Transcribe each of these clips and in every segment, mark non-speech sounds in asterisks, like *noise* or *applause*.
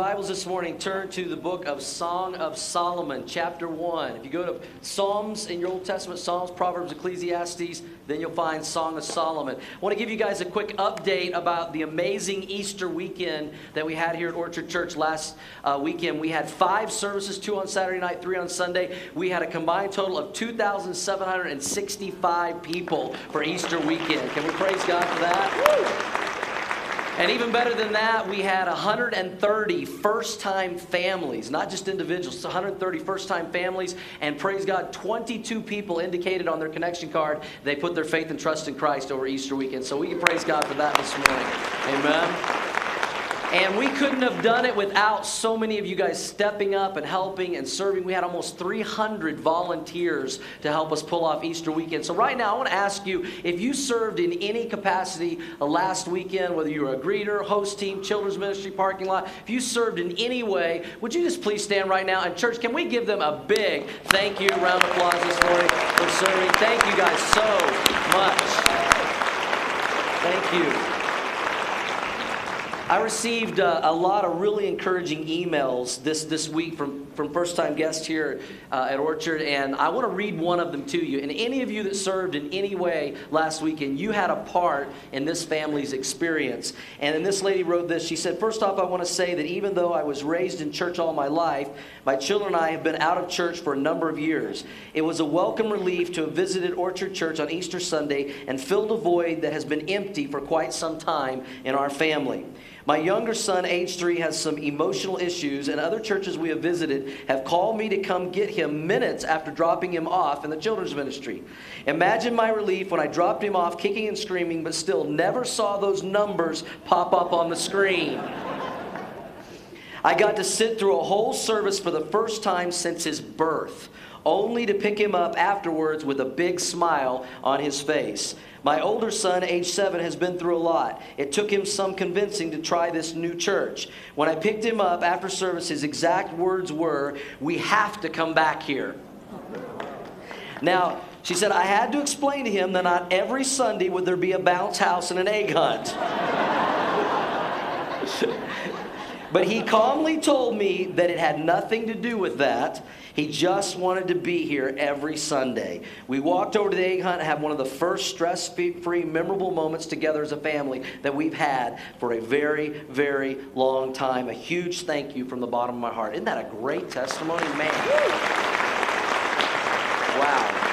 Bibles this morning. Turn to the book of Song of Solomon, chapter 1. If you go to Psalms in your Old Testament, Psalms, Proverbs, Ecclesiastes, then you'll find Song of Solomon. I want to give you guys a quick update about the amazing Easter weekend that we had here at Orchard Church last uh, weekend. We had five services, two on Saturday night, three on Sunday. We had a combined total of 2,765 people for Easter weekend. Can we praise God for that? Woo! And even better than that, we had 130 first time families, not just individuals, 130 first time families. And praise God, 22 people indicated on their connection card they put their faith and trust in Christ over Easter weekend. So we can praise God for that this morning. Amen. And we couldn't have done it without so many of you guys stepping up and helping and serving. We had almost 300 volunteers to help us pull off Easter weekend. So, right now, I want to ask you if you served in any capacity uh, last weekend, whether you were a greeter, host team, children's ministry, parking lot, if you served in any way, would you just please stand right now? And, church, can we give them a big thank you, round of applause this morning for serving? Thank you guys so much. Thank you. I received uh, a lot of really encouraging emails this, this week from, from first time guests here uh, at Orchard, and I want to read one of them to you. And any of you that served in any way last weekend, you had a part in this family's experience. And then this lady wrote this. She said, First off, I want to say that even though I was raised in church all my life, my children and I have been out of church for a number of years. It was a welcome relief to have visited Orchard Church on Easter Sunday and filled a void that has been empty for quite some time in our family. My younger son, age three, has some emotional issues, and other churches we have visited have called me to come get him minutes after dropping him off in the children's ministry. Imagine my relief when I dropped him off kicking and screaming, but still never saw those numbers pop up on the screen. I got to sit through a whole service for the first time since his birth, only to pick him up afterwards with a big smile on his face. My older son, age seven, has been through a lot. It took him some convincing to try this new church. When I picked him up after service, his exact words were, We have to come back here. Now, she said, I had to explain to him that not every Sunday would there be a bounce house and an egg hunt. *laughs* but he calmly told me that it had nothing to do with that he just wanted to be here every Sunday. We walked over to the egg hunt and had one of the first stress free, memorable moments together as a family that we've had for a very, very long time. A huge thank you from the bottom of my heart. Isn't that a great testimony? Man. Wow.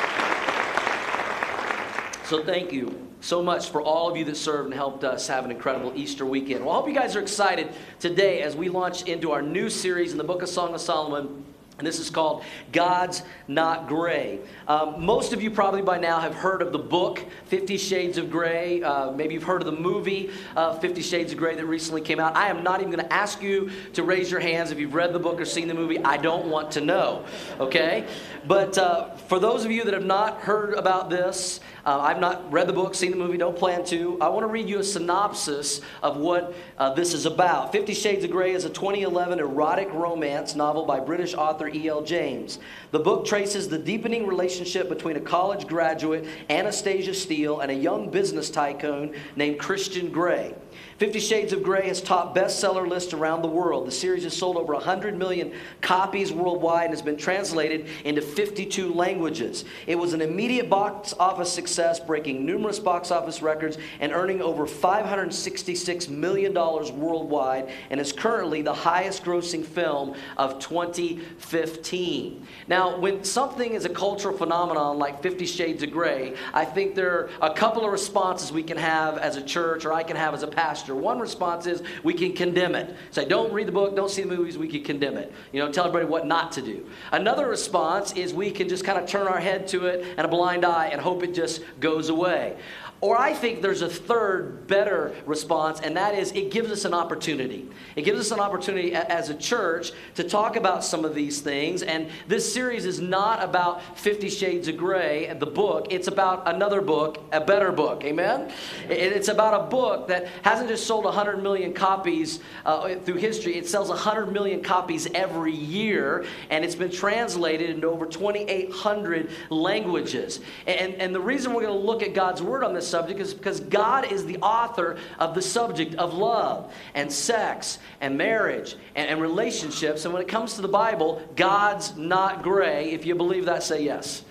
So thank you so much for all of you that served and helped us have an incredible Easter weekend. Well, I hope you guys are excited today as we launch into our new series in the book of Song of Solomon. And this is called God's Not Gray. Um, most of you probably by now have heard of the book Fifty Shades of Grey. Uh, maybe you've heard of the movie uh, Fifty Shades of Grey that recently came out. I am not even going to ask you to raise your hands if you've read the book or seen the movie. I don't want to know, okay? But uh, for those of you that have not heard about this, uh, I've not read the book, seen the movie, don't plan to. I want to read you a synopsis of what uh, this is about. Fifty Shades of Grey is a 2011 erotic romance novel by British author E.L. James. The book traces the deepening relationship between a college graduate, Anastasia Steele, and a young business tycoon named Christian Grey. Fifty Shades of Grey has topped bestseller lists around the world. The series has sold over 100 million copies worldwide and has been translated into 52 languages. It was an immediate box office success, breaking numerous box office records and earning over $566 million worldwide, and is currently the highest grossing film of 2015. Now, when something is a cultural phenomenon like Fifty Shades of Grey, I think there are a couple of responses we can have as a church or I can have as a pastor. One response is we can condemn it. Say, don't read the book, don't see the movies, we can condemn it. You know, tell everybody what not to do. Another response is we can just kind of turn our head to it and a blind eye and hope it just goes away. Or I think there's a third, better response, and that is it gives us an opportunity. It gives us an opportunity as a church to talk about some of these things. And this series is not about Fifty Shades of Grey, the book. It's about another book, a better book. Amen? It's about a book that hasn't just sold 100 million copies uh, through history, it sells 100 million copies every year, and it's been translated into over 2,800 languages. And, and the reason we're going to look at God's Word on this subject is because God is the author of the subject of love and sex and marriage and, and relationships. And when it comes to the Bible, God's not gray. If you believe that, say yes.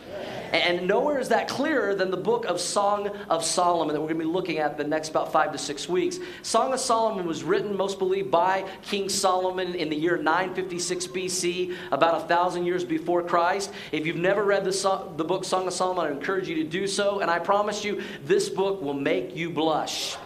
And nowhere is that clearer than the book of Song of Solomon that we're going to be looking at the next about five to six weeks. Song of Solomon was written, most believe, by King Solomon in the year 956 BC, about a thousand years before Christ. If you've never read the, the book Song of Solomon, I encourage you to do so. And I promise you, this book will make you blush.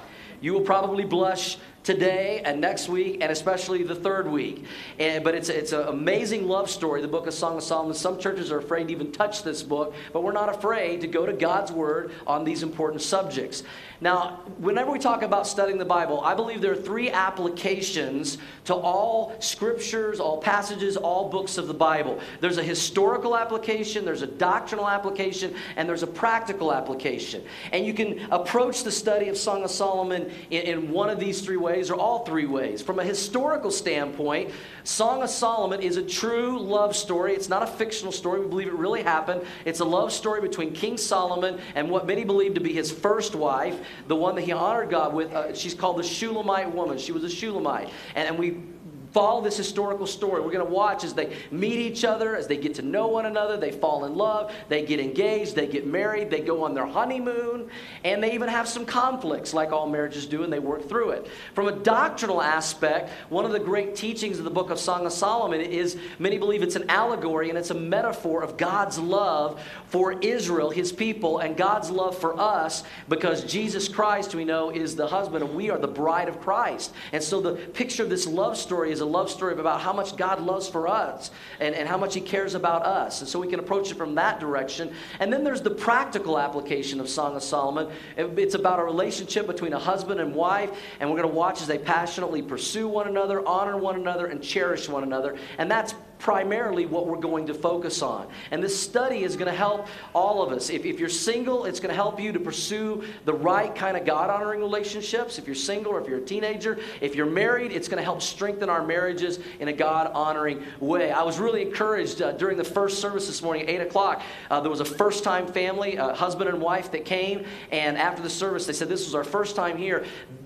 You will probably blush today and next week and especially the third week. And, but it's, it's an amazing love story, the book of Song of Solomon. Some churches are afraid to even touch this book, but we're not afraid to go to God's Word on these important subjects. Now, whenever we talk about studying the Bible, I believe there are three applications to all scriptures, all passages, all books of the Bible. There's a historical application, there's a doctrinal application, and there's a practical application. And you can approach the study of Song of Solomon in, in one of these three ways or all three ways. From a historical standpoint, Song of Solomon is a true love story. It's not a fictional story. We believe it really happened. It's a love story between King Solomon and what many believe to be his first wife, the one that he honored God with. Uh, she's called the Shulamite woman. She was a Shulamite. And, and we follow this historical story. We're going to watch as they meet each other, as they get to know one another, they fall in love, they get engaged, they get married, they go on their honeymoon, and they even have some conflicts, like all marriages do, and they work through it. From a doctrinal aspect, one of the great teachings of the book of Song of Solomon is many believe it's an allegory and it's a metaphor of God's love for Israel, his people, and God's love for us because Jesus Christ, we know, is the husband and we are the bride of Christ. And so the picture of this love story is a love story about how much God loves for us and, and how much He cares about us. And so we can approach it from that direction. And then there's the practical application of Song of Solomon. It's about a relationship between a husband and wife, and we're going to watch as they passionately pursue one another, honor one another, and cherish one another. And that's primarily what we're going to focus on. And this study is going to help all of us. If, if you're single, it's going to help you to pursue the right kind of God honoring relationships. If you're single or if you're a teenager, if you're married, it's going to help strengthen our marriages in a God honoring way. I was really encouraged uh, during the first service this morning, 8 o'clock. Uh, there was a first time family, uh, husband and wife, that came. And after the service, they said, This was our first time here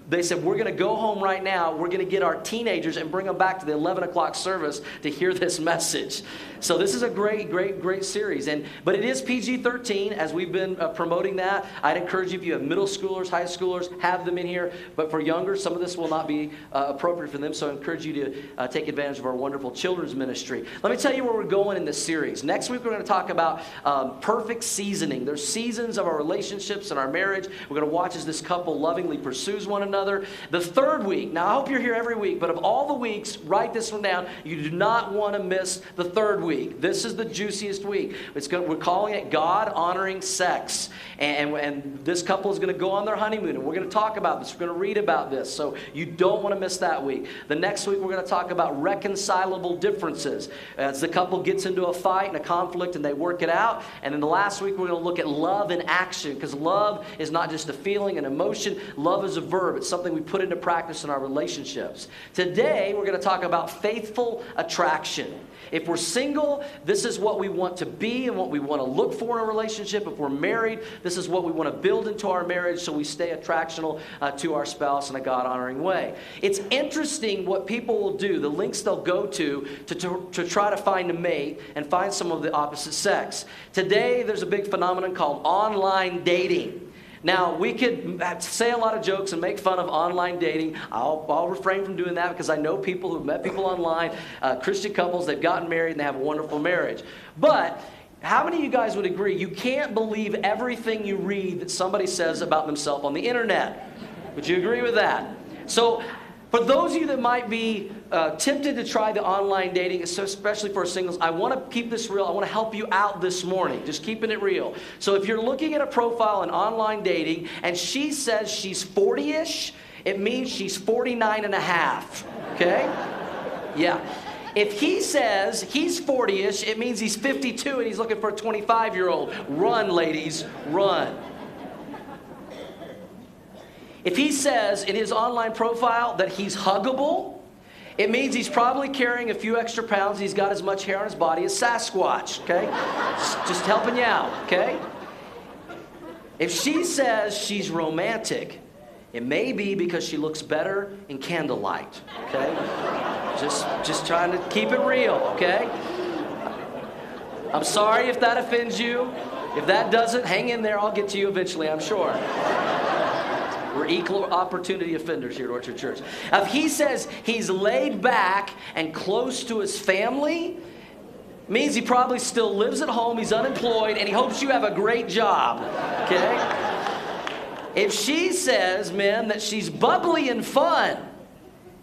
they said, We're going to go home right now. We're going to get our teenagers and bring them back to the 11 o'clock service to hear this *laughs* message. So, this is a great, great, great series. And, but it is PG 13 as we've been uh, promoting that. I'd encourage you, if you have middle schoolers, high schoolers, have them in here. But for younger, some of this will not be uh, appropriate for them. So, I encourage you to uh, take advantage of our wonderful children's ministry. Let me tell you where we're going in this series. Next week, we're going to talk about um, perfect seasoning. There's seasons of our relationships and our marriage. We're going to watch as this couple lovingly pursues one another another. The third week, now I hope you're here every week, but of all the weeks, write this one down. You do not want to miss the third week. This is the juiciest week. Going, we're calling it God honoring sex. And, and this couple is going to go on their honeymoon, and we're going to talk about this. We're going to read about this. So you don't want to miss that week. The next week, we're going to talk about reconcilable differences. As the couple gets into a fight and a conflict and they work it out. And then the last week, we're going to look at love in action because love is not just a feeling, an emotion. Love is a verb. It's something we put into practice in our relationships. Today, we're going to talk about faithful attraction. If we're single, this is what we want to be and what we want to look for in a relationship. If we're married, this is what we want to build into our marriage so we stay attractional uh, to our spouse in a God honoring way. It's interesting what people will do, the links they'll go to, to, to to try to find a mate and find some of the opposite sex. Today, there's a big phenomenon called online dating. Now, we could say a lot of jokes and make fun of online dating. I'll, I'll refrain from doing that because I know people who've met people online, uh, Christian couples, they've gotten married and they have a wonderful marriage. But how many of you guys would agree you can't believe everything you read that somebody says about themselves on the internet? Would you agree with that? So, for those of you that might be uh, tempted to try the online dating, especially for singles, I want to keep this real. I want to help you out this morning, just keeping it real. So if you're looking at a profile in online dating and she says she's 40 ish, it means she's 49 and a half. Okay? Yeah. If he says he's 40 ish, it means he's 52 and he's looking for a 25 year old. Run, ladies, run. If he says in his online profile that he's huggable, it means he's probably carrying a few extra pounds. He's got as much hair on his body as Sasquatch, okay? just, helping you out, okay? If she says she's romantic, it may be because she looks better in candlelight, okay? just, just trying to keep it real, okay? I'm sorry if that offends you. If that doesn't, hang in there. I'll get to you eventually, I'm sure. We're equal opportunity offenders here at Orchard Church. If he says he's laid back and close to his family, means he probably still lives at home, he's unemployed, and he hopes you have a great job. Okay? If she says, men, that she's bubbly and fun,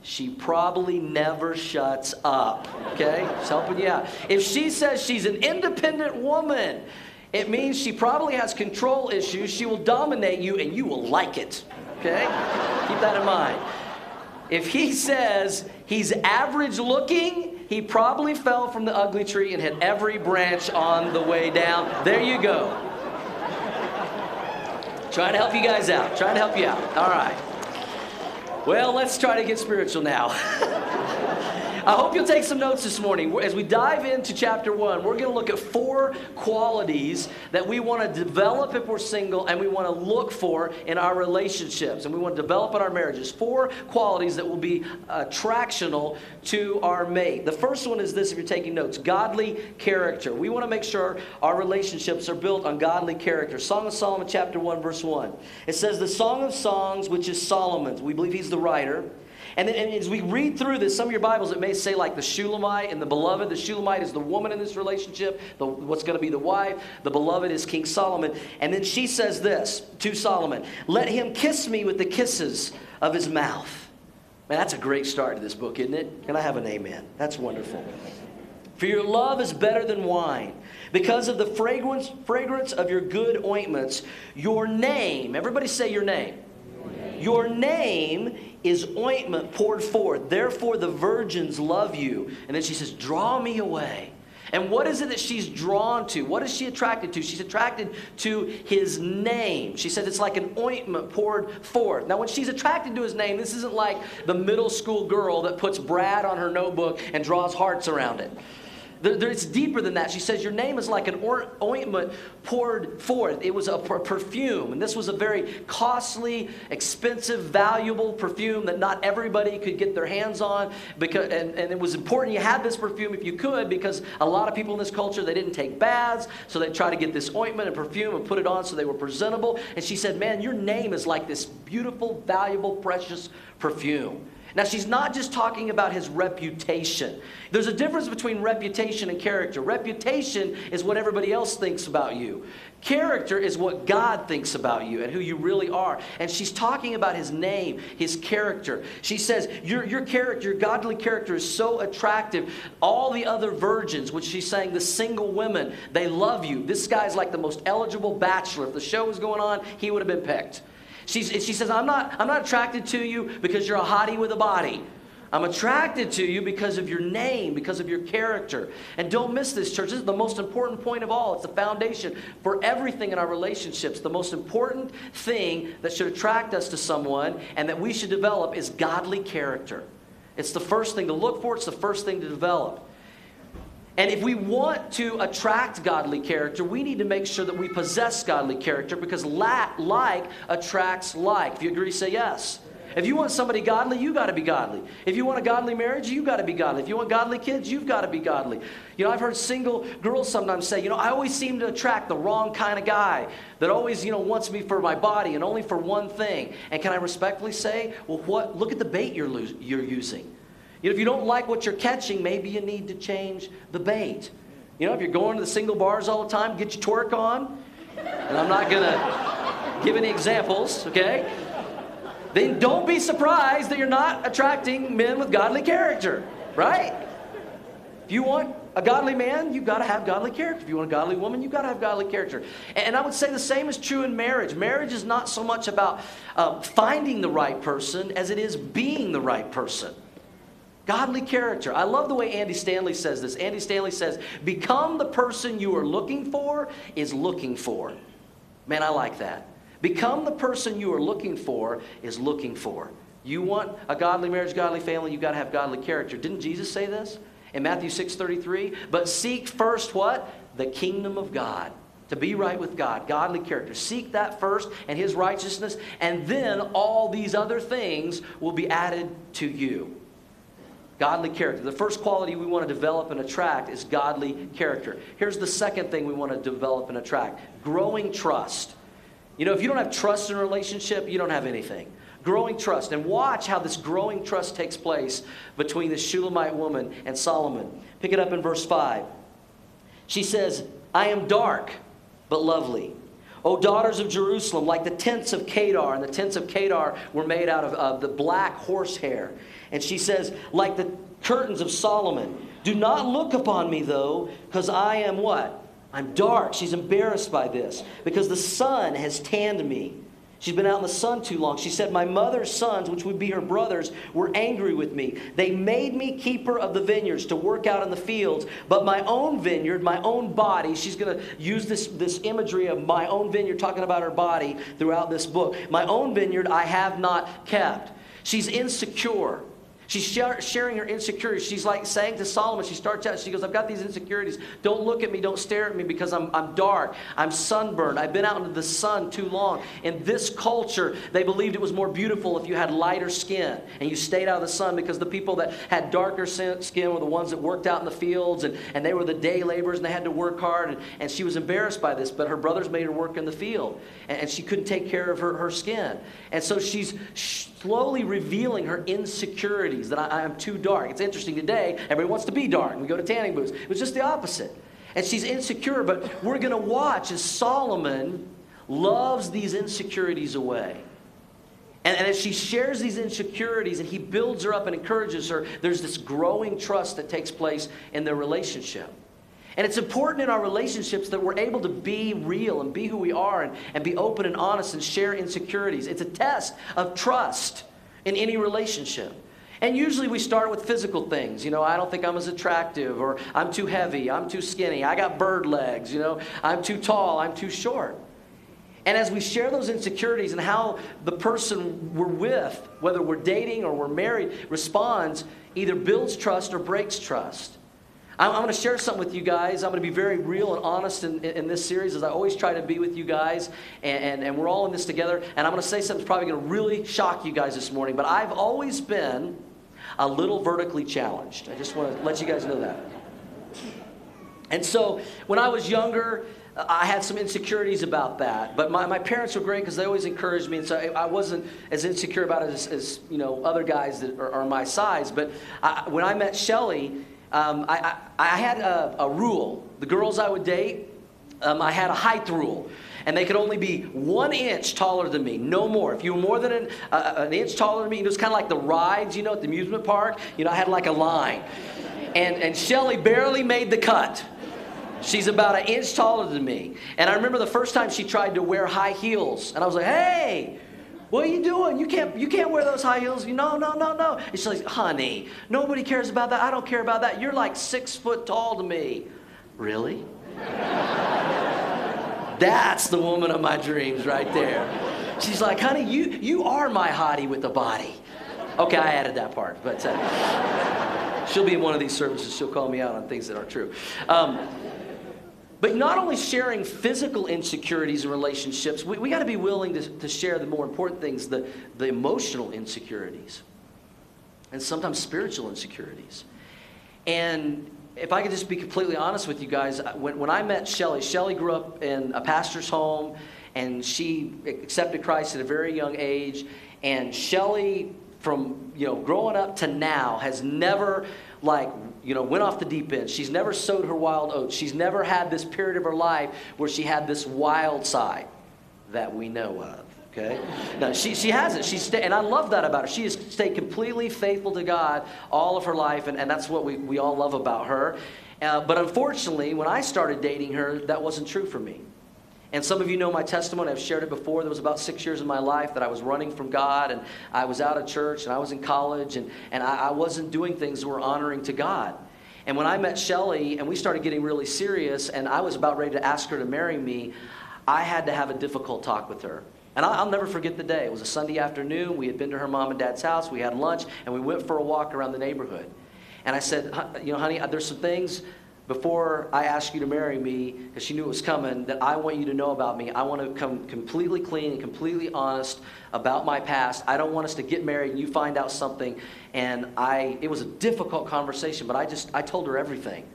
she probably never shuts up. Okay? She's helping you out. If she says she's an independent woman, it means she probably has control issues. She will dominate you and you will like it. Okay? Keep that in mind. If he says he's average looking, he probably fell from the ugly tree and hit every branch on the way down. There you go. Trying to help you guys out. Trying to help you out. All right. Well, let's try to get spiritual now. *laughs* I hope you'll take some notes this morning. As we dive into chapter one, we're going to look at four qualities that we want to develop if we're single and we want to look for in our relationships and we want to develop in our marriages. Four qualities that will be uh, attractional to our mate. The first one is this if you're taking notes godly character. We want to make sure our relationships are built on godly character. Song of Solomon, chapter 1, verse 1. It says, The Song of Songs, which is Solomon's. We believe he's the writer. And, then, and as we read through this, some of your Bibles, it may say like the Shulamite and the beloved. The Shulamite is the woman in this relationship, the, what's going to be the wife. The beloved is King Solomon. And then she says this to Solomon Let him kiss me with the kisses of his mouth. Man, that's a great start to this book, isn't it? Can I have an amen? That's wonderful. For your love is better than wine. Because of the fragrance, fragrance of your good ointments, your name, everybody say your name. Your name is ointment poured forth. Therefore, the virgins love you. And then she says, Draw me away. And what is it that she's drawn to? What is she attracted to? She's attracted to his name. She said it's like an ointment poured forth. Now, when she's attracted to his name, this isn't like the middle school girl that puts Brad on her notebook and draws hearts around it. There, there, it's deeper than that. She says, Your name is like an ointment poured forth. It was a perfume, and this was a very costly, expensive, valuable perfume that not everybody could get their hands on. Because, and, and it was important you had this perfume if you could, because a lot of people in this culture, they didn't take baths, so they try to get this ointment and perfume and put it on so they were presentable. And she said, Man, your name is like this beautiful, valuable, precious perfume. Now, she's not just talking about his reputation. There's a difference between reputation and character. Reputation is what everybody else thinks about you. Character is what God thinks about you and who you really are. And she's talking about his name, his character. She says, Your, your character, your godly character is so attractive. All the other virgins, which she's saying, the single women, they love you. This guy's like the most eligible bachelor. If the show was going on, he would have been picked. She's, she says, I'm not, I'm not attracted to you because you're a hottie with a body. I'm attracted to you because of your name, because of your character. And don't miss this, church. This is the most important point of all. It's the foundation for everything in our relationships. The most important thing that should attract us to someone and that we should develop is godly character. It's the first thing to look for, it's the first thing to develop. And if we want to attract godly character, we need to make sure that we possess godly character because like attracts like. If you agree, say yes. If you want somebody godly, you got to be godly. If you want a godly marriage, you got to be godly. If you want godly kids, you've got to be godly. You know, I've heard single girls sometimes say, you know, I always seem to attract the wrong kind of guy that always, you know, wants me for my body and only for one thing. And can I respectfully say, well, what? Look at the bait you're, lo- you're using. If you don't like what you're catching, maybe you need to change the bait. You know, if you're going to the single bars all the time, get your twerk on. And I'm not going to give any examples, okay? Then don't be surprised that you're not attracting men with godly character, right? If you want a godly man, you've got to have godly character. If you want a godly woman, you've got to have godly character. And I would say the same is true in marriage. Marriage is not so much about uh, finding the right person as it is being the right person. Godly character. I love the way Andy Stanley says this. Andy Stanley says, Become the person you are looking for is looking for. Man, I like that. Become the person you are looking for is looking for. You want a godly marriage, godly family, you've got to have godly character. Didn't Jesus say this in Matthew 6 33? But seek first what? The kingdom of God. to be right with God, godly character. Seek that first and His righteousness, and then all these other things will be added to you. Godly character. The first quality we want to develop and attract is godly character. Here's the second thing we want to develop and attract growing trust. You know, if you don't have trust in a relationship, you don't have anything. Growing trust. And watch how this growing trust takes place between the Shulamite woman and Solomon. Pick it up in verse 5. She says, I am dark but lovely. O daughters of Jerusalem, like the tents of Kedar, and the tents of Kedar were made out of, of the black horsehair. And she says, like the curtains of Solomon, do not look upon me though, because I am what? I'm dark. She's embarrassed by this because the sun has tanned me. She's been out in the sun too long. She said, My mother's sons, which would be her brothers, were angry with me. They made me keeper of the vineyards to work out in the fields, but my own vineyard, my own body, she's going to use this, this imagery of my own vineyard, talking about her body throughout this book. My own vineyard I have not kept. She's insecure. She's sharing her insecurities. She's like saying to Solomon, she starts out, she goes, I've got these insecurities. Don't look at me, don't stare at me because I'm, I'm dark, I'm sunburned, I've been out into the sun too long. In this culture, they believed it was more beautiful if you had lighter skin and you stayed out of the sun because the people that had darker skin were the ones that worked out in the fields and, and they were the day laborers and they had to work hard. And, and she was embarrassed by this, but her brothers made her work in the field and, and she couldn't take care of her, her skin. And so she's slowly revealing her that I, I am too dark. It's interesting today, everybody wants to be dark. We go to tanning booths. It was just the opposite. And she's insecure, but we're going to watch as Solomon loves these insecurities away. And, and, as she shares these insecurities and he builds her up and encourages her, there's this growing trust that takes place in their relationship. And it's important in our relationships that we're able to be real and be who we are and, and be open and honest and share insecurities. It's a test of trust in any relationship. And usually we start with physical things. You know, I don't think I'm as attractive, or I'm too heavy, I'm too skinny, I got bird legs, you know, I'm too tall, I'm too short. And as we share those insecurities and how the person we're with, whether we're dating or we're married, responds, either builds trust or breaks trust. I'm, I'm going to share something with you guys. I'm going to be very real and honest in, in, in, this series, as I always try to be with you guys. And, and, and we're all in this together. And I'm going to say something that's probably going to really shock you guys this morning. But I've always been a little vertically challenged. I just want to let you guys know that. And so when I was younger, I had some insecurities about that, but my, my parents were great because they always encouraged me, and so I, I wasn't as insecure about it as, as, you know other guys that are, are my size. But I, when I met Shelly, um, I, I, I, had a, a, rule. The girls I would date, um, I had a height rule. And they could only be one inch taller than me, no more. If you were more than an, uh, an inch taller than me, it was kind of like the rides, you know, at the amusement park. You know, I had like a line. And, and Shelly barely made the cut. She's about an inch taller than me. And I remember the first time she tried to wear high heels. And I was like, hey, what are you doing? You can't, you can't wear those high heels. You, no, no, no, no. And she's like, honey, nobody cares about that. I don't care about that. You're like six foot tall to me. Really? That's the woman of my dreams right there. She's like, honey, you, you are my hottie with a body. Okay, I added that part, but uh, she'll be in one of these services. She'll call me out on things that aren't true. Um, but not only sharing physical insecurities in relationships, we, we got to be willing to, to share the more important things, the, the emotional insecurities, and sometimes spiritual insecurities. And if I could just be completely honest with you guys, uh, when, when I met Shelly, Shelly grew up in a pastor's home, and she accepted Christ at a very young age. And Shelly, from you know growing up to now, has never like you know, went off the deep end. She's never sowed her wild oats. She's never had this period of her life where she had this wild side that we know of. Okay? No, she, she hasn't. She's stay, and I love that about her. She has stayed completely faithful to God all of her life, and, and that's what we, we all love about her. Uh, but unfortunately, when I started dating her, that wasn't true for me. And some of you know my testimony. I've shared it before. There was about six years in my life that I was running from God and I was out of church and I was in college and, and I, I wasn't doing things that were honoring to God. And when I met Shelly and we started getting really serious and I was about ready to ask her to marry me, I had to have a difficult talk with her. And I'll never forget the day. It was a Sunday afternoon. We had been to her mom and dad's house. We had lunch and we went for a walk around the neighborhood. And I said, you know, honey, uh, there's some things before I ask you to marry me, because she knew it was coming, that I want you to know about me. I want to come completely clean and completely honest about my past. I don't want us to get married and you find out something. And I, it was a difficult conversation, but I just, I told her everything.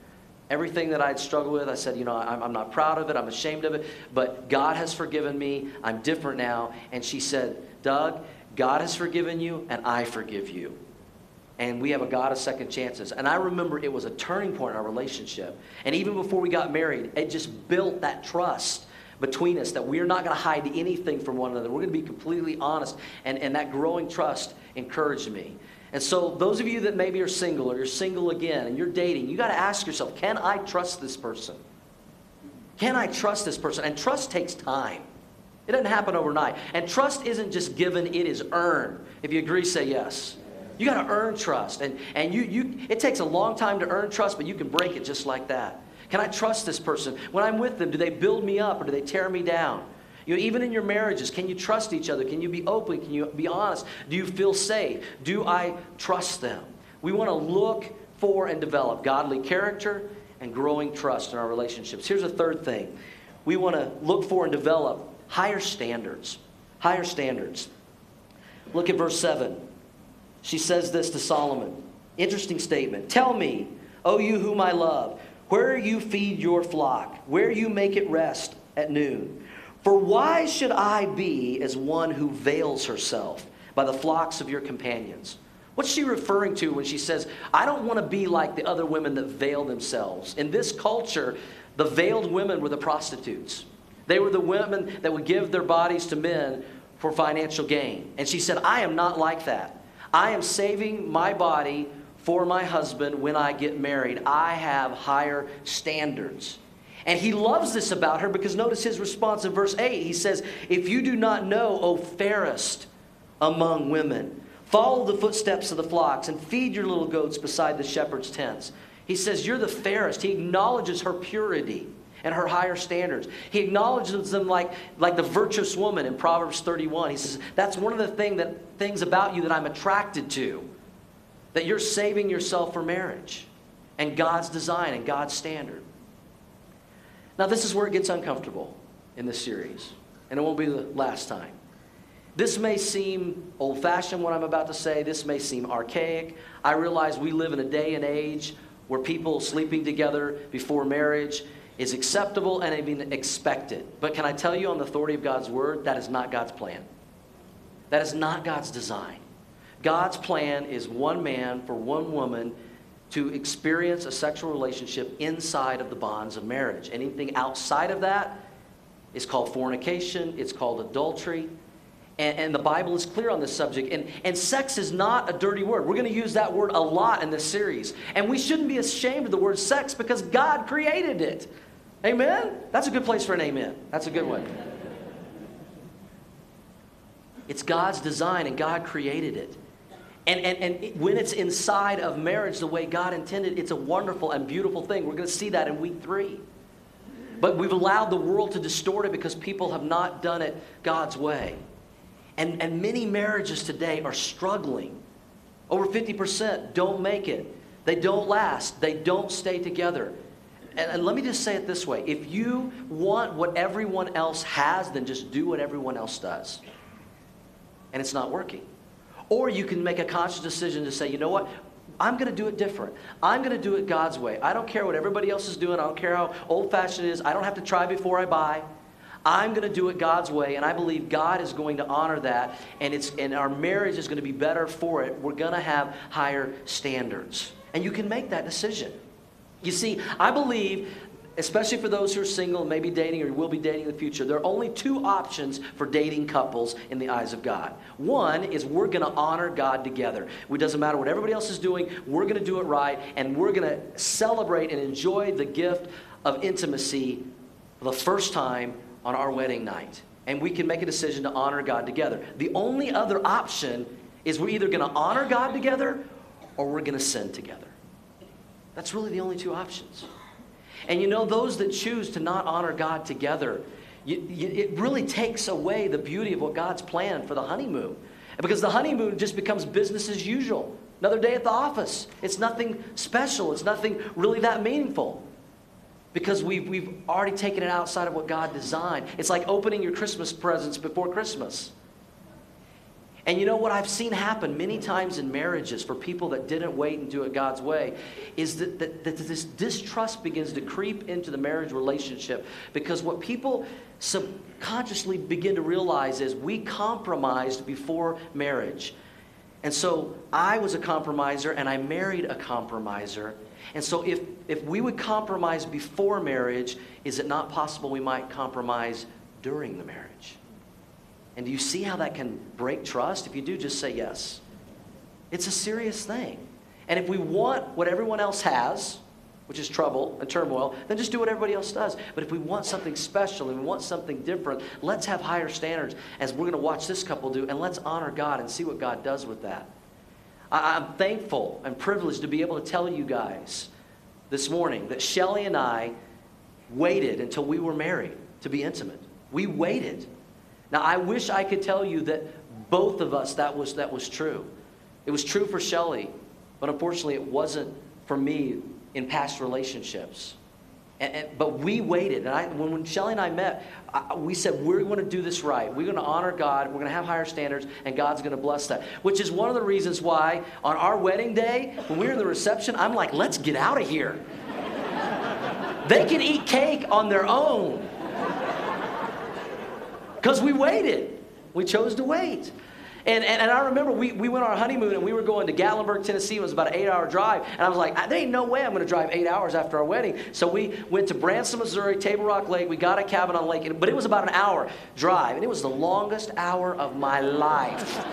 Everything that I'd struggled with, I said, you know, I'm, I'm not proud of it, I'm ashamed of it, but God has forgiven me, I'm different now. And she said, Doug, God has forgiven you, and I forgive you and we have a God of second chances. And I remember it was a turning point in our relationship. And even before we got married, it just built that trust between us that we are not going to hide anything from one another. We're going to be completely honest. And, and that growing trust encouraged me. And so, those of you that maybe are single or you're single again and you're dating, you got to ask yourself can I trust this person? Can I trust this person? And trust takes time. It doesn't happen overnight. And trust isn't just given, it is earned. If you agree, say yes. You got to earn trust. And, and you, you, it takes a long time to earn trust, but you can break it just like that. Can I trust this person? When I'm with them, do they build me up or do they tear me down? You know, even in your marriages, can you trust each other? Can you be open? Can you be honest? Do you feel safe? Do I trust them? We want to look for and develop godly character and growing trust in our relationships. Here's a third thing we want to look for and develop higher standards. Higher standards. Look at verse 7 she says this to Solomon. Interesting statement. Tell me, O you whom I love, where you feed your flock, where you make it rest at noon. For why should I be as one who veils herself by the flocks of your companions? What's she referring to when she says, I don't want to be like the other women that veil themselves? In this culture, the veiled women were the prostitutes. They were the women that would give their bodies to men for financial gain. And she said, I am not like that. I am saving my body for my husband when I get married. I have higher standards. And he loves this about her because notice his response in verse 8. He says, If you do not know, O fairest among women, follow the footsteps of the flocks and feed your little goats beside the shepherd's tents. He says, You're the fairest. He acknowledges her purity and her higher standards. He acknowledges them like, like the virtuous woman in Proverbs 31. He says, That's one of the thing that, things about you that I'm attracted to, that you're saving yourself for marriage and God's design and God's standard. Now, this is where it gets uncomfortable in this series, and it won't be the last time. This may seem old fashioned, what I'm about to say. This may seem archaic. I realize we live in a day and age where people sleeping together before marriage is acceptable and even expected. But can I tell you on the authority of God's word, that is not God's plan. That is not God's design. God's plan is one man for one woman to experience a sexual relationship inside of the bonds of marriage. Anything outside of that is called fornication, it's called adultery. And, and, the Bible is clear on this subject. And, and sex is not a dirty word. We're going to use that word a lot in this series. And we shouldn't be ashamed of the word sex because God created it. Amen? That's a good place for an amen. That's a good one. It's God's design and God created it. And, and, and when it's inside of marriage the way God intended, it's a wonderful and beautiful thing. We're going to see that in week three. But we've allowed the world to distort it because people have not done it God's way. And, and many marriages today are struggling. Over 50% don't make it. They don't last. They don't stay together. And, and, let me just say it this way if you want what everyone else has, then just do what everyone else does. And it's not working. Or you can make a conscious decision to say, you know what? I'm going to do it different. I'm going to do it God's way. I don't care what everybody else is doing. I don't care how old fashioned it is. I don't have to try before I buy. I'm going to do it God's way, and I believe God is going to honor that, and, it's, and our marriage is going to be better for it. We're going to have higher standards. And you can make that decision. You see, I believe, especially for those who are single and maybe dating or will be dating in the future, there are only two options for dating couples in the eyes of God. One is we're going to honor God together. It doesn't matter what everybody else is doing, we're going to do it right, and we're going to celebrate and enjoy the gift of intimacy the first time on our wedding night. And we can make a decision to honor God together. The only other option is we're either going to honor God together or we're going to sin together. That's really the only two options. And you know, those that choose to not honor God together, you, you, it really takes away the beauty of what God's planned for the honeymoon. Because the honeymoon just becomes business as usual. Another day at the office. It's nothing special, it's nothing really that meaningful. because we've, we've already taken it outside of what God designed. It's like opening your Christmas presents before Christmas. And you know what I've seen happen many times in marriages for people that didn't wait and do it God's way is that, that, that this distrust begins to creep into the marriage relationship because what people subconsciously begin to realize is we compromised before marriage. And so I was a compromiser and I married a compromiser. And so if, if we would compromise before marriage, is it not possible we might compromise during the marriage? And do you see how that can break trust? If you do, just say yes. It's a serious thing. And if we want what everyone else has, which is trouble and turmoil, then just do what everybody else does. But if we want something special and we want something different, let's have higher standards as we're going to watch this couple do, and let's honor God and see what God does with that. I, am thankful and privileged to be able to tell you guys this morning that Shelly and I waited until we were married to be intimate. We waited. Now, I wish I could tell you that both of us that was, that was true. It was true for Shelly, but unfortunately, it wasn't for me in past relationships. And, and, but we waited. And I, when, when Shelly and I met, I, we said, we're going to do this right. We're going to honor God. We're going to have higher standards, and God's going to bless that. Which is one of the reasons why on our wedding day, when we were in the reception, I'm like, let's get out of here. *laughs* they can eat cake on their own. Because we waited. We chose to wait. And, and, and, I remember we, we went on our honeymoon and we were going to Gatlinburg, Tennessee. It was about an eight hour drive. And I was like, there ain't no way I'm going to drive eight hours after our wedding. So we went to Branson, Missouri, Table Rock Lake. We got a cabin on the lake, but it was about an hour drive. And it was the longest hour of my life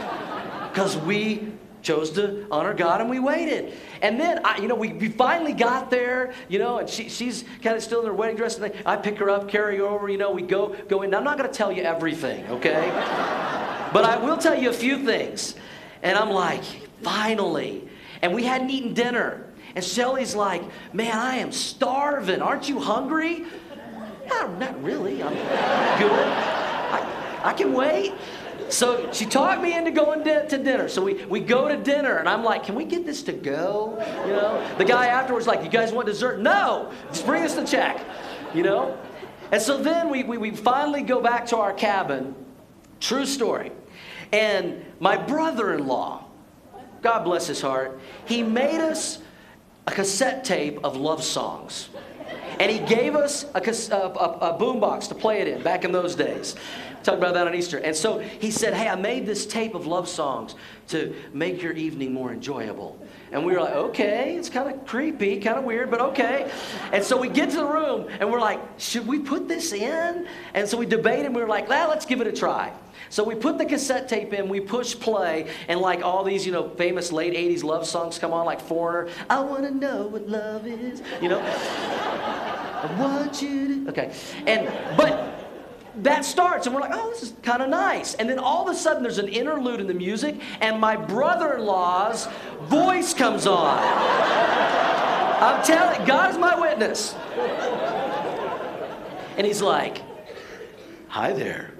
because we chose to honor God and we waited. And then, I, you know, we, we finally got there, you know, and she, she's kind of still in her wedding dress. And I pick her up, carry her over, you know, we go, go in. Now, I'm not going to tell you everything, okay? *laughs* but I will tell you a few things. And I'm like, finally. And we hadn't eaten dinner. And Shelly's like, man, I am starving. Aren't you hungry? No, not really. I'm good. I, I can wait. So she talked me into going to, to dinner. So we, we go to dinner, and I'm like, can we get this to go? You know? The guy afterwards like, you guys want dessert? No, just bring us the check. You know? And so then we, we, we finally go back to our cabin. True story. And my brother-in-law, God bless his heart, he made us a cassette tape of love songs. And he gave us a, a, a, boombox to play it in back in those days. Talk about that on Easter. And so he said, Hey, I made this tape of love songs to make your evening more enjoyable. And we were like, okay, it's kind of creepy, kind of weird, but okay. And so we get to the room and we're like, should we put this in? And so we debated and we were like, well, let's give it a try. So we put the cassette tape in, we push play, and like all these, you know, famous late 80s love songs come on, like Foreigner, I wanna know what love is, you know? *laughs* I want you to, okay. And, but, that starts, and we're like, oh, this is kind of nice. And then all of a sudden, there's an interlude in the music, and my brother in law's voice comes on. I'm telling God is my witness. And he's like, Hi there.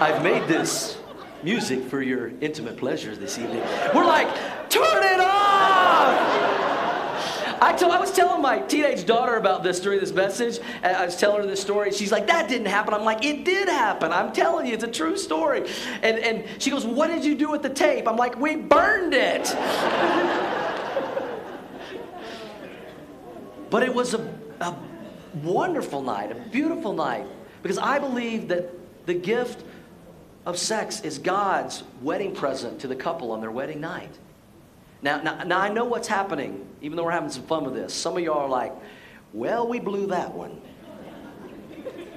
I've made this music for your intimate pleasure this evening. We're like, Turn it off! I, was telling my teenage daughter about this during this message. I was telling her this story. She's like, that didn't happen. I'm like, it did happen. I'm telling you, it's a true story. And, and she goes, what did you do with the tape? I'm like, we burned it. *laughs* but it was a, a wonderful night, a beautiful night, because I believe that the gift of sex is God's wedding present to the couple on their wedding night. Now, now, now I know what's happening, even though we're having some fun with this. Some of y'all are like, well, we blew that one.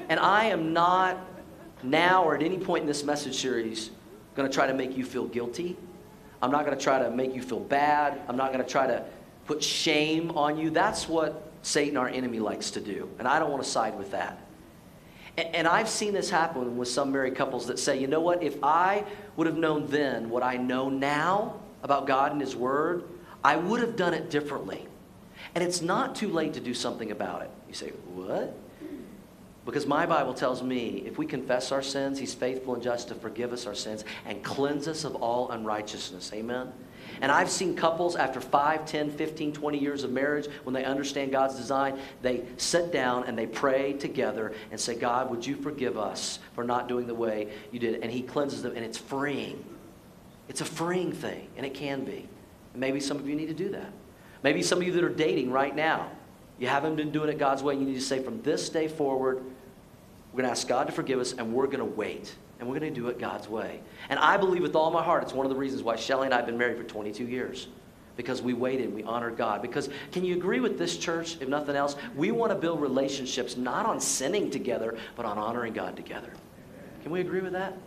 And I am not now or at any point in this message series going to try to make you feel guilty. I'm not going to try to make you feel bad. I'm not going to try to put shame on you. That's what Satan, our enemy, likes to do. And I don't want to side with that. And, and I've seen this happen with some married couples that say, you know what, if I would have known then what I know now, about God and His Word, I would have done it differently. And it's not too late to do something about it. You say, What? Because my Bible tells me if we confess our sins, He's faithful and just to forgive us our sins and cleanse us of all unrighteousness. Amen? And I've seen couples after 5, 10, 15, 20 years of marriage, when they understand God's design, they sit down and they pray together and say, God, would you forgive us for not doing the way you did? And He cleanses them, and it's freeing. It's a freeing thing, and it can be. And maybe some of you need to do that. Maybe some of you that are dating right now, you haven't been doing it God's way. and You need to say, from this day forward, we're going to ask God to forgive us, and we're going to wait. And we're going to do it God's way. And I believe with all my heart, it's one of the reasons why Shelly and I have been married for 22 years. Because we waited, and we honored God. Because can you agree with this church, if nothing else? We want to build relationships not on sinning together, but on honoring God together. Can we agree with that?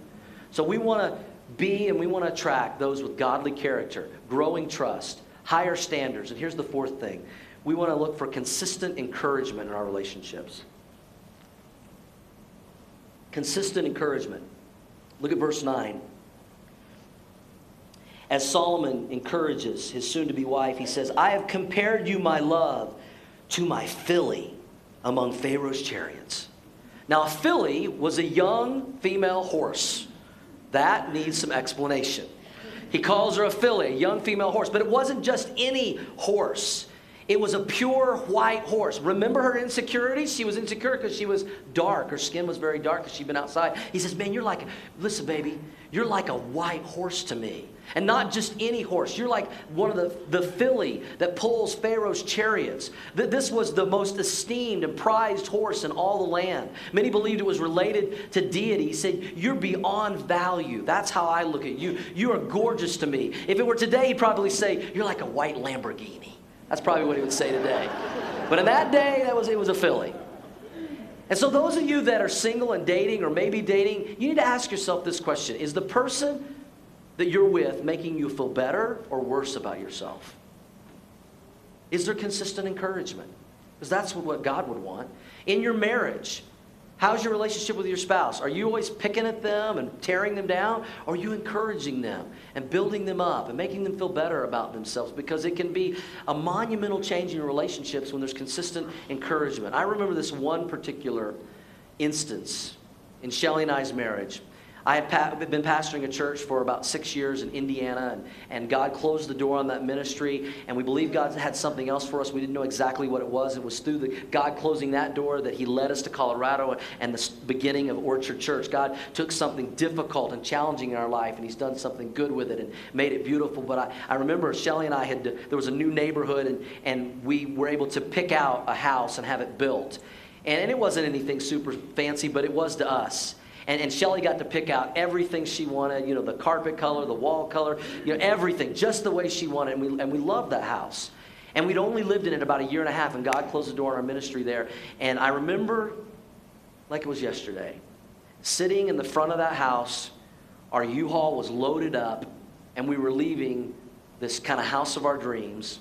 So we want to be and we want to attract those with godly character, growing trust, higher standards. And here's the fourth thing we want to look for consistent encouragement in our relationships. Consistent encouragement. Look at verse 9. As Solomon encourages his soon to be wife, he says, I have compared you, my love, to my filly among Pharaoh's chariots. Now, a filly was a young female horse. That needs some explanation. He calls her a filly, a young female horse, but it wasn't just any horse. It was a pure white horse. Remember her insecurities? She was insecure because she was dark. Her skin was very dark because she'd been outside. He says, Man, you're like, listen, baby, you're like a white horse to me. And not just any horse. You're like one of the, the filly that pulls Pharaoh's chariots. This was the most esteemed and prized horse in all the land. Many believed it was related to deity. He said, You're beyond value. That's how I look at you. You are gorgeous to me. If it were today, he'd probably say, You're like a white Lamborghini. That's probably what he would say today. But in that day, that was, it was a filly. And so, those of you that are single and dating or maybe dating, you need to ask yourself this question Is the person that you're with making you feel better or worse about yourself? Is there consistent encouragement? Because that's what God would want. In your marriage, How's your relationship with your spouse? Are you always picking at them and tearing them down? Or are you encouraging them and building them up and making them feel better about themselves? Because it can be a monumental change in relationships when there's consistent encouragement. I remember this one particular instance in Shelly and I's marriage. I had pa- been pastoring a church for about six years in Indiana, and, and God closed the door on that ministry, and we believe God had something else for us. We didn't know exactly what it was. It was through the, God closing that door that He led us to Colorado and the beginning of Orchard Church. God took something difficult and challenging in our life, and He's done something good with it and made it beautiful. But I, I remember Shelly and I had, there was a new neighborhood, and, and we were able to pick out a house and have it built. And, and it wasn't anything super fancy, but it was to us. And, and Shelly got to pick out everything she wanted, you know, the carpet color, the wall color, you know, everything, just the way she wanted. And we, and we loved that house. And we'd only lived in it about a year and a half, and God closed the door on our ministry there. And I remember, like it was yesterday, sitting in the front of that house, our U Haul was loaded up, and we were leaving this kind of house of our dreams.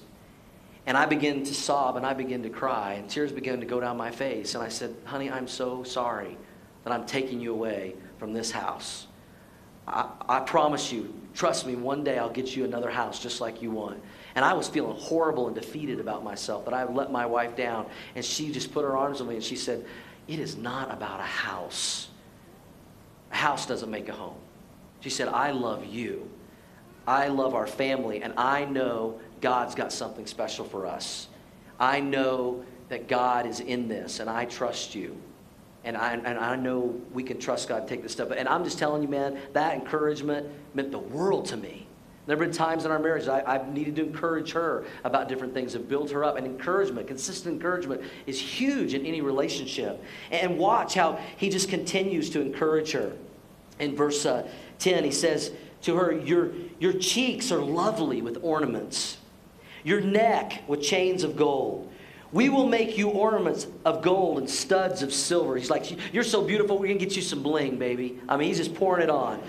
And I began to sob and I began to cry, and tears began to go down my face. And I said, Honey, I'm so sorry that I'm taking you away from this house. I, I promise you, trust me, one day I'll get you another house just like you want. And I was feeling horrible and defeated about myself that I let my wife down. And she just put her arms on me and she said, It is not about a house. A house doesn't make a home. She said, I love you. I love our family. And I know God's got something special for us. I know that God is in this, and I trust you. And I, and I know we can trust God to take this stuff. And I'm just telling you, man, that encouragement meant the world to me. There have been times in our marriage I, I've needed to encourage her about different things and build her up. And encouragement, consistent encouragement, is huge in any relationship. And watch how he just continues to encourage her. In verse uh, 10, he says to her, your, your cheeks are lovely with ornaments, your neck with chains of gold. We will make you ornaments of gold and studs of silver. He's like, You're so beautiful, we're going to get you some bling, baby. I mean, he's just pouring it on.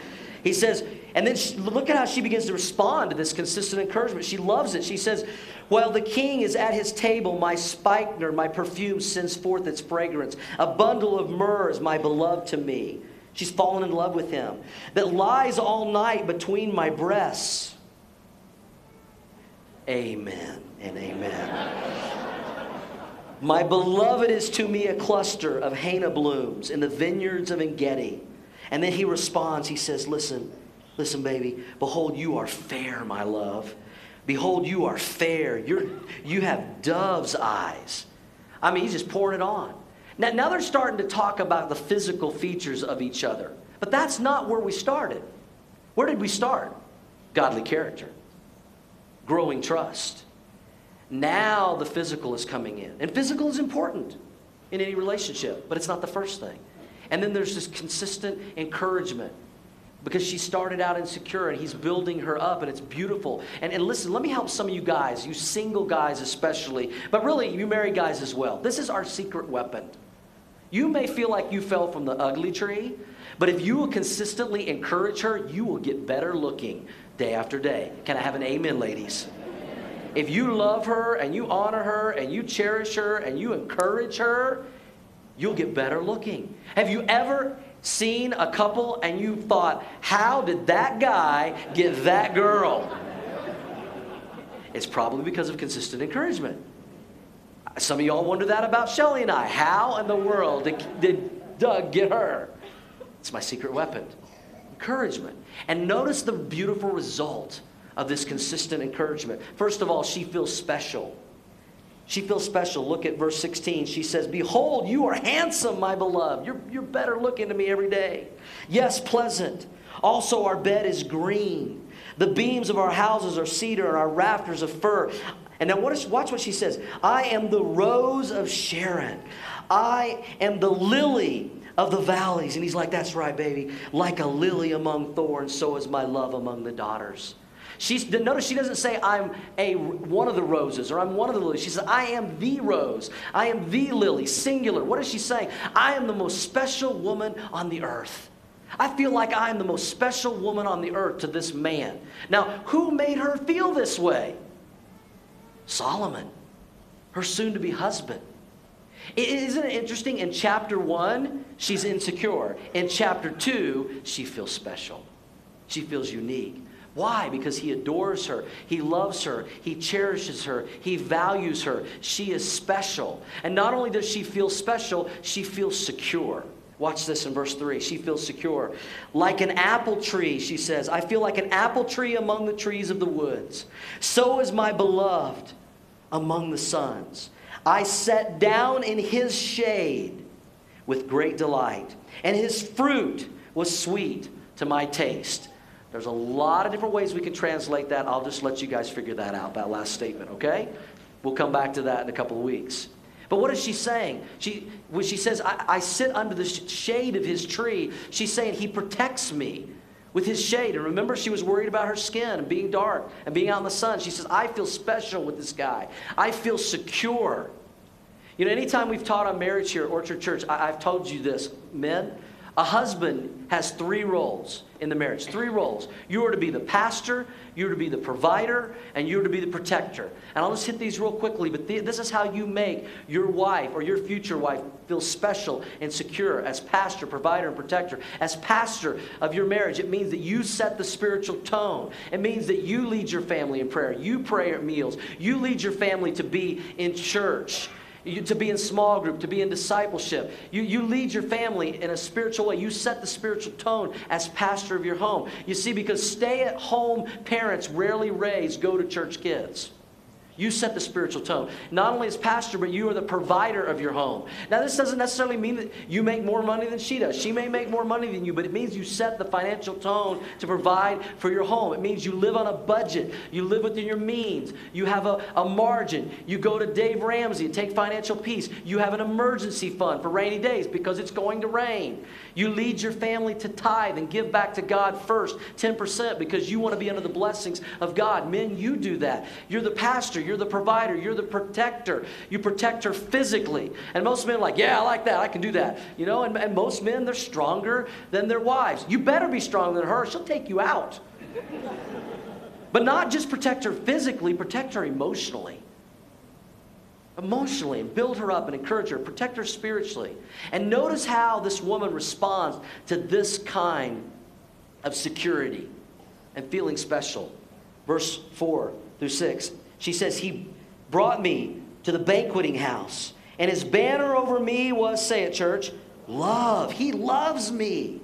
He says, and then she, look at how she begins to respond to this consistent encouragement. She loves it. She says, While the king is at his table, my spikenard, my perfume sends forth its fragrance. A bundle of myrrh is my beloved to me. She's fallen in love with him. That lies all night between my breasts. Amen and amen. My beloved is to me a cluster of henna blooms in the vineyards of Engedi. And then he responds, he says, Listen, listen, baby, behold, you are fair, my love. Behold, you are fair. You're, you have dove's eyes. I mean, he's just pouring it on. Now, now they're starting to talk about the physical features of each other. But that's not where we started. Where did we start? Godly character, growing trust. Now the physical is coming in. And physical is important in any relationship, but it's not the first thing. And then there's this consistent encouragement because she started out insecure and he's building her up and it's beautiful. And, and listen, let me help some of you guys, you single guys especially, but really you married guys as well. This is our secret weapon. You may feel like you fell from the ugly tree, but if you will consistently encourage her, you will get better looking day after day. Can I have an amen, ladies? If you love her and you honor her and you cherish her and you encourage her, you'll get better looking. Have you ever seen a couple and you thought, how did that guy get that girl? It's probably because of consistent encouragement. Some of y'all wonder that about Shelly and I. How in the world did, did Doug get her? It's my secret weapon encouragement. And notice the beautiful result of this consistent encouragement. First of all, she feels special. She feels special. Look at verse 16. She says, Behold, you are handsome, my beloved. You're, you're better looking to me every day. Yes, pleasant. Also, our bed is green. The beams of our houses are cedar, and our rafters of fir. And now watch, watch what she says. I am the rose of Sharon. I am the lily of the valleys. And he's like, That's right, baby. Like a lily among thorns, so is my love among the daughters. She's, notice she doesn't say, I'm a, one of the roses or I'm one of the lilies. She says, I am the rose. I am the lily, singular. What is she saying? I am the most special woman on the earth. I feel like I am the most special woman on the earth to this man. Now, who made her feel this way? Solomon, her soon to be husband. Isn't it interesting? In chapter one, she's insecure. In chapter two, she feels special. She feels unique. Why? Because he adores her, he loves her, he cherishes her, he values her. She is special. And not only does she feel special, she feels secure. Watch this in verse 3. She feels secure. Like an apple tree, she says, I feel like an apple tree among the trees of the woods. So is my beloved among the sons. I sat down in his shade with great delight, and his fruit was sweet to my taste. There's a lot of different ways we can translate that. I'll just let you guys figure that out, that last statement, okay? We'll come back to that in a couple of weeks. But what is she saying? She, when she says, I, I sit under the shade of his tree, she's saying, He protects me with his shade. And remember, she was worried about her skin and being dark and being out in the sun. She says, I feel special with this guy. I feel secure. You know, anytime we've taught on marriage here at Orchard Church, I, I've told you this, men, a husband has three roles in the marriage. Three roles. You are to be the pastor, you are to be the provider, and you are to be the protector. And I'll just hit these real quickly, but th- this is how you make your wife or your future wife feel special and secure as pastor, provider, and protector. As pastor of your marriage, it means that you set the spiritual tone. It means that you lead your family in prayer, you pray at meals, you lead your family to be in church. You, to be in small group, to be in discipleship. You, you lead your family in a spiritual way. You set the spiritual tone as pastor of your home. You see, because stay at home parents rarely raise go to church kids. You set the spiritual tone. Not only as pastor, but you are the provider of your home. Now, this doesn't necessarily mean that you make more money than she does. She may make more money than you, but it means you set the financial tone to provide for your home. It means you live on a budget. You live within your means. You have a, a margin. You go to Dave Ramsey and take financial peace. You have an emergency fund for rainy days because it's going to rain. You lead your family to tithe and give back to God first, 10%, because you want to be under the blessings of God. Men, you do that. You're the pastor. You're the provider. You're the protector. You protect her physically. And most men are like, yeah, I like that. I can do that. You know, and, and most men, they're stronger than their wives. You better be stronger than her. She'll take you out. but not just protect her physically, protect her emotionally emotionally and build her up and encourage her, protect her spiritually. And notice how this woman responds to this kind of security and feeling special. Verse 4 through 6. She says, He brought me to the banqueting house, and his banner over me was, say it, church, love. He loves me.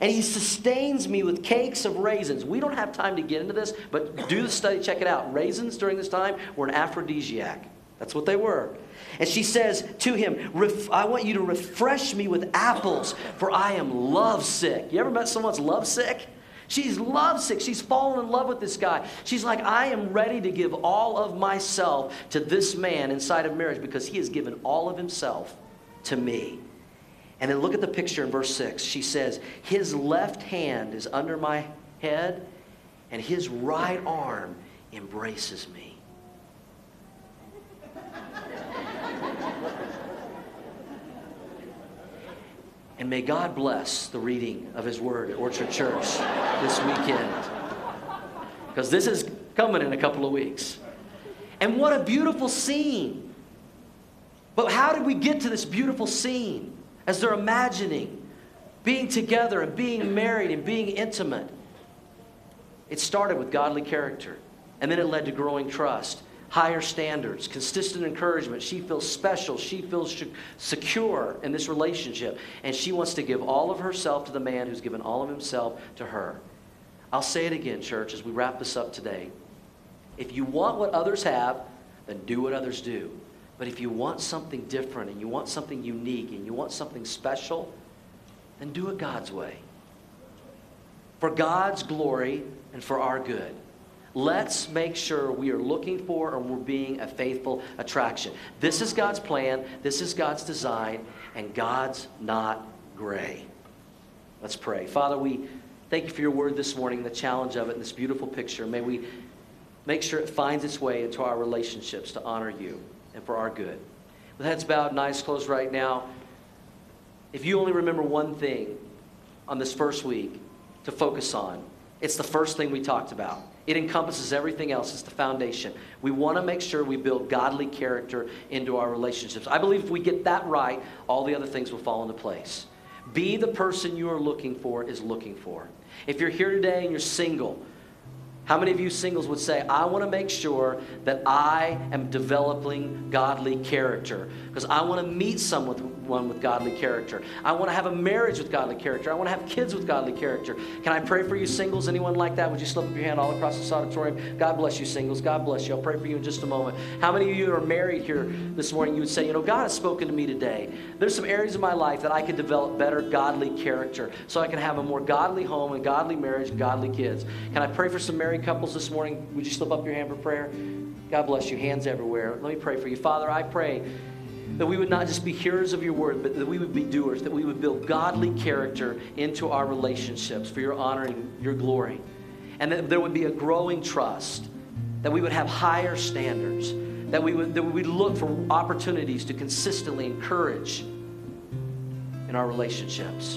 And he sustains me with cakes of raisins. We don't have time to get into this, but do the study, check it out. Raisins during this time were an aphrodisiac. That's what they were. And she says to him, I want you to refresh me with apples, for I am lovesick. You ever met someone that's lovesick? She's lovesick. She's fallen in love with this guy. She's like, I am ready to give all of myself to this man inside of marriage because he has given all of himself to me. And then look at the picture in verse 6. She says, His left hand is under my head, and his right arm embraces me. And may God bless the reading of His Word at Orchard Church this weekend. Because this is coming in a couple of weeks. And what a beautiful scene. But how did we get to this beautiful scene? As they're imagining being together and being married and being intimate. It started with godly character, and then it led to growing trust higher standards, consistent encouragement. She feels special. She feels secure in this relationship. And she wants to give all of herself to the man who's given all of himself to her. I'll say it again, church, as we wrap this up today. If you want what others have, then do what others do. But if you want something different and you want something unique and you want something special, then do it God's way. For God's glory and for our good. Let's make sure we are looking for and we're being a faithful attraction. This is God's plan, this is God's design, and God's not gray. Let's pray. Father, we thank you for your word this morning, the challenge of it, and this beautiful picture. May we make sure it finds its way into our relationships to honor you and for our good. With heads bowed and eyes closed right now, if you only remember one thing on this first week to focus on, it's the first thing we talked about. It encompasses everything else. It's the foundation. We want to make sure we build godly character into our relationships. I believe if we get that right, all the other things will fall into place. Be the person you are looking for is looking for. If you're here today and you're single, how many of you singles would say, I want to make sure that I am developing godly character? Because I want to meet someone with godly character. I want to have a marriage with godly character. I want to have kids with godly character. Can I pray for you, singles? Anyone like that? Would you slip up your hand all across this auditorium? God bless you, singles. God bless you. I'll pray for you in just a moment. How many of you are married here this morning? You would say, You know, God has spoken to me today. There's some areas of my life that I could develop better godly character so I can have a more godly home and godly marriage and godly kids. Can I pray for some married couples this morning, would you slip up your hand for prayer? God bless you. Hands everywhere. Let me pray for you. Father, I pray that we would not just be hearers of your word, but that we would be doers, that we would build godly character into our relationships for your honor and your glory. And that there would be a growing trust, that we would have higher standards, that we would, that we would look for opportunities to consistently encourage in our relationships.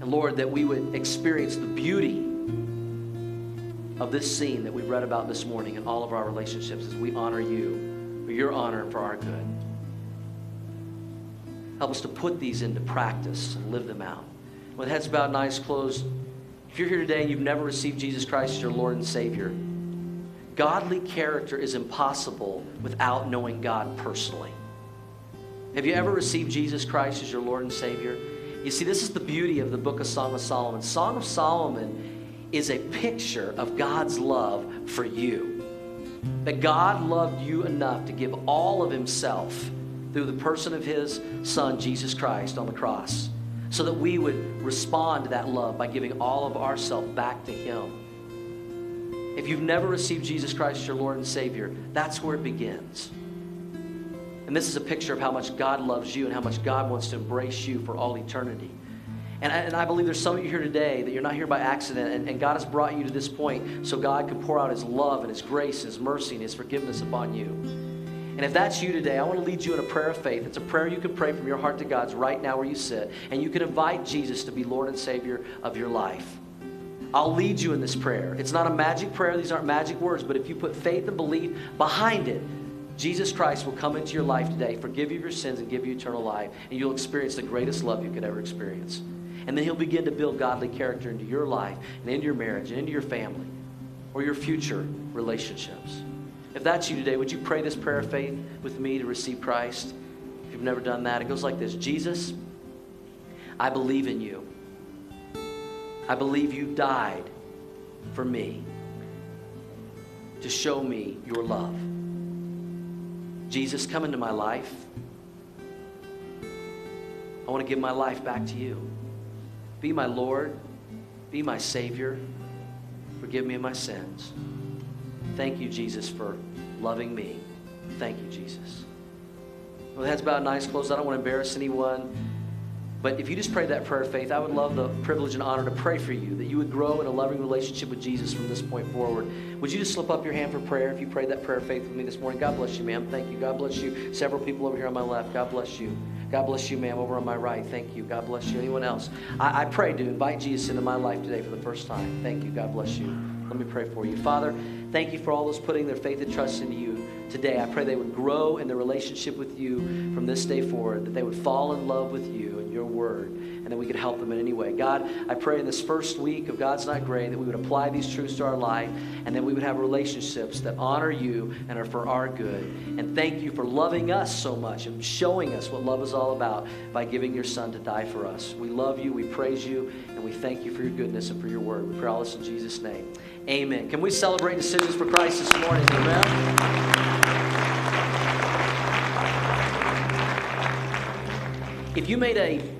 And Lord, that we would experience the beauty of this scene that we read about this morning in all of our relationships as we honor you for your honor and for our good. Help us to put these into practice and live them out. With heads bowed and eyes closed, if you're here today and you've never received Jesus Christ as your Lord and Savior, godly character is impossible without knowing God personally. Have you ever received Jesus Christ as your Lord and Savior? You see, this is the beauty of the book of Song of Solomon. Song of Solomon is a picture of God's love for you. That God loved you enough to give all of Himself through the person of His Son, Jesus Christ, on the cross, so that we would respond to that love by giving all of ourself back to Him. If you've never received Jesus Christ as your Lord and Savior, that's where it begins. And this is a picture of how much God loves you and how much God wants to embrace you for all eternity. And I, and I, believe there's some of you here today that you're not here by accident, and, and God has brought you to this point so God can pour out His love and His grace and His mercy and His forgiveness upon you. And if that's you today, I want to lead you in a prayer of faith. It's a prayer you can pray from your heart to God's right now where you sit, and you can invite Jesus to be Lord and Savior of your life. I'll lead you in this prayer. It's not a magic prayer, these aren't magic words, but if you put faith and belief behind it, Jesus Christ will come into your life today, forgive you your sins, and give you eternal life, and you'll experience the greatest love you could ever experience. And then He'll begin to build godly character into your life and into your marriage and into your family or your future relationships. If that's you today, would you pray this prayer of faith with me to receive Christ? If you've never done that, it goes like this Jesus, I believe in you. I believe you died for me to show me your love. Jesus, come into my life. I want to give my life back to you. Be my Lord, be my Savior. Forgive me of my sins. Thank you, Jesus, for loving me. Thank you, Jesus. Well, heads bowed, eyes closed. I don't want to embarrass anyone. But if you just prayed that prayer of faith, I would love the privilege and honor to pray for you, that you would grow in a loving relationship with Jesus from this point forward. Would you just slip up your hand for prayer if you prayed that prayer of faith with me this morning? God bless you, ma'am. Thank you. God bless you. Several people over here on my left. God bless you. God bless you, ma'am, over on my right. Thank you. God bless you. Anyone else? I, I pray to invite Jesus into my life today for the first time. Thank you. God bless you. Let me pray for you. Father, thank you for all those putting their faith and trust into you today. I pray they would grow in their relationship with you from this day forward, that they would fall in love with you and your word and that we could help them in any way. God, I pray in this first week of God's Not Gray that we would apply these truths to our life and that we would have relationships that honor you and are for our good. And thank you for loving us so much and showing us what love is all about by giving your son to die for us. We love you, we praise you, and we thank you for your goodness and for your word. We pray all this in Jesus' name. Amen. Can we celebrate decisions for Christ this morning? Amen. If you made a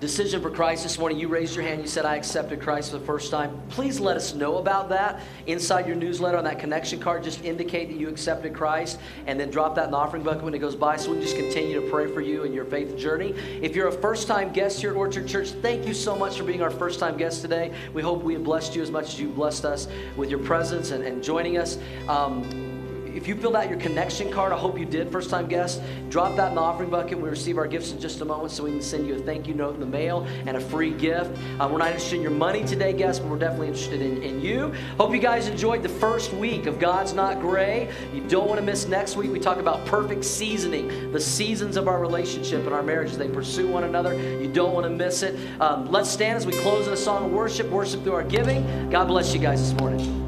decision for Christ this morning, you raised your hand, you said, I accepted Christ for the first time, please let us know about that. Inside your newsletter on that connection card, just indicate that you accepted Christ and then drop that in the offering bucket when it goes by so we can just continue to pray for you in your faith journey. If you're a first time guest here at Orchard Church, thank you so much for being our first time guest today. We hope we have blessed you as much as you blessed us with your presence and, and joining us. Um, if you filled out your connection card, I hope you did, first time guest, drop that in the offering bucket. We receive our gifts in just a moment so we can send you a thank you note in the mail and a free gift. Uh, we're not interested in your money today, guests, but we're definitely interested in, in you. Hope you guys enjoyed the first week of God's Not Gray. You don't want to miss next week. We talk about perfect seasoning, the seasons of our relationship and our marriage as they pursue one another. You don't want to miss it. Um, let's stand as we close in a song of worship, worship through our giving. God bless you guys this morning.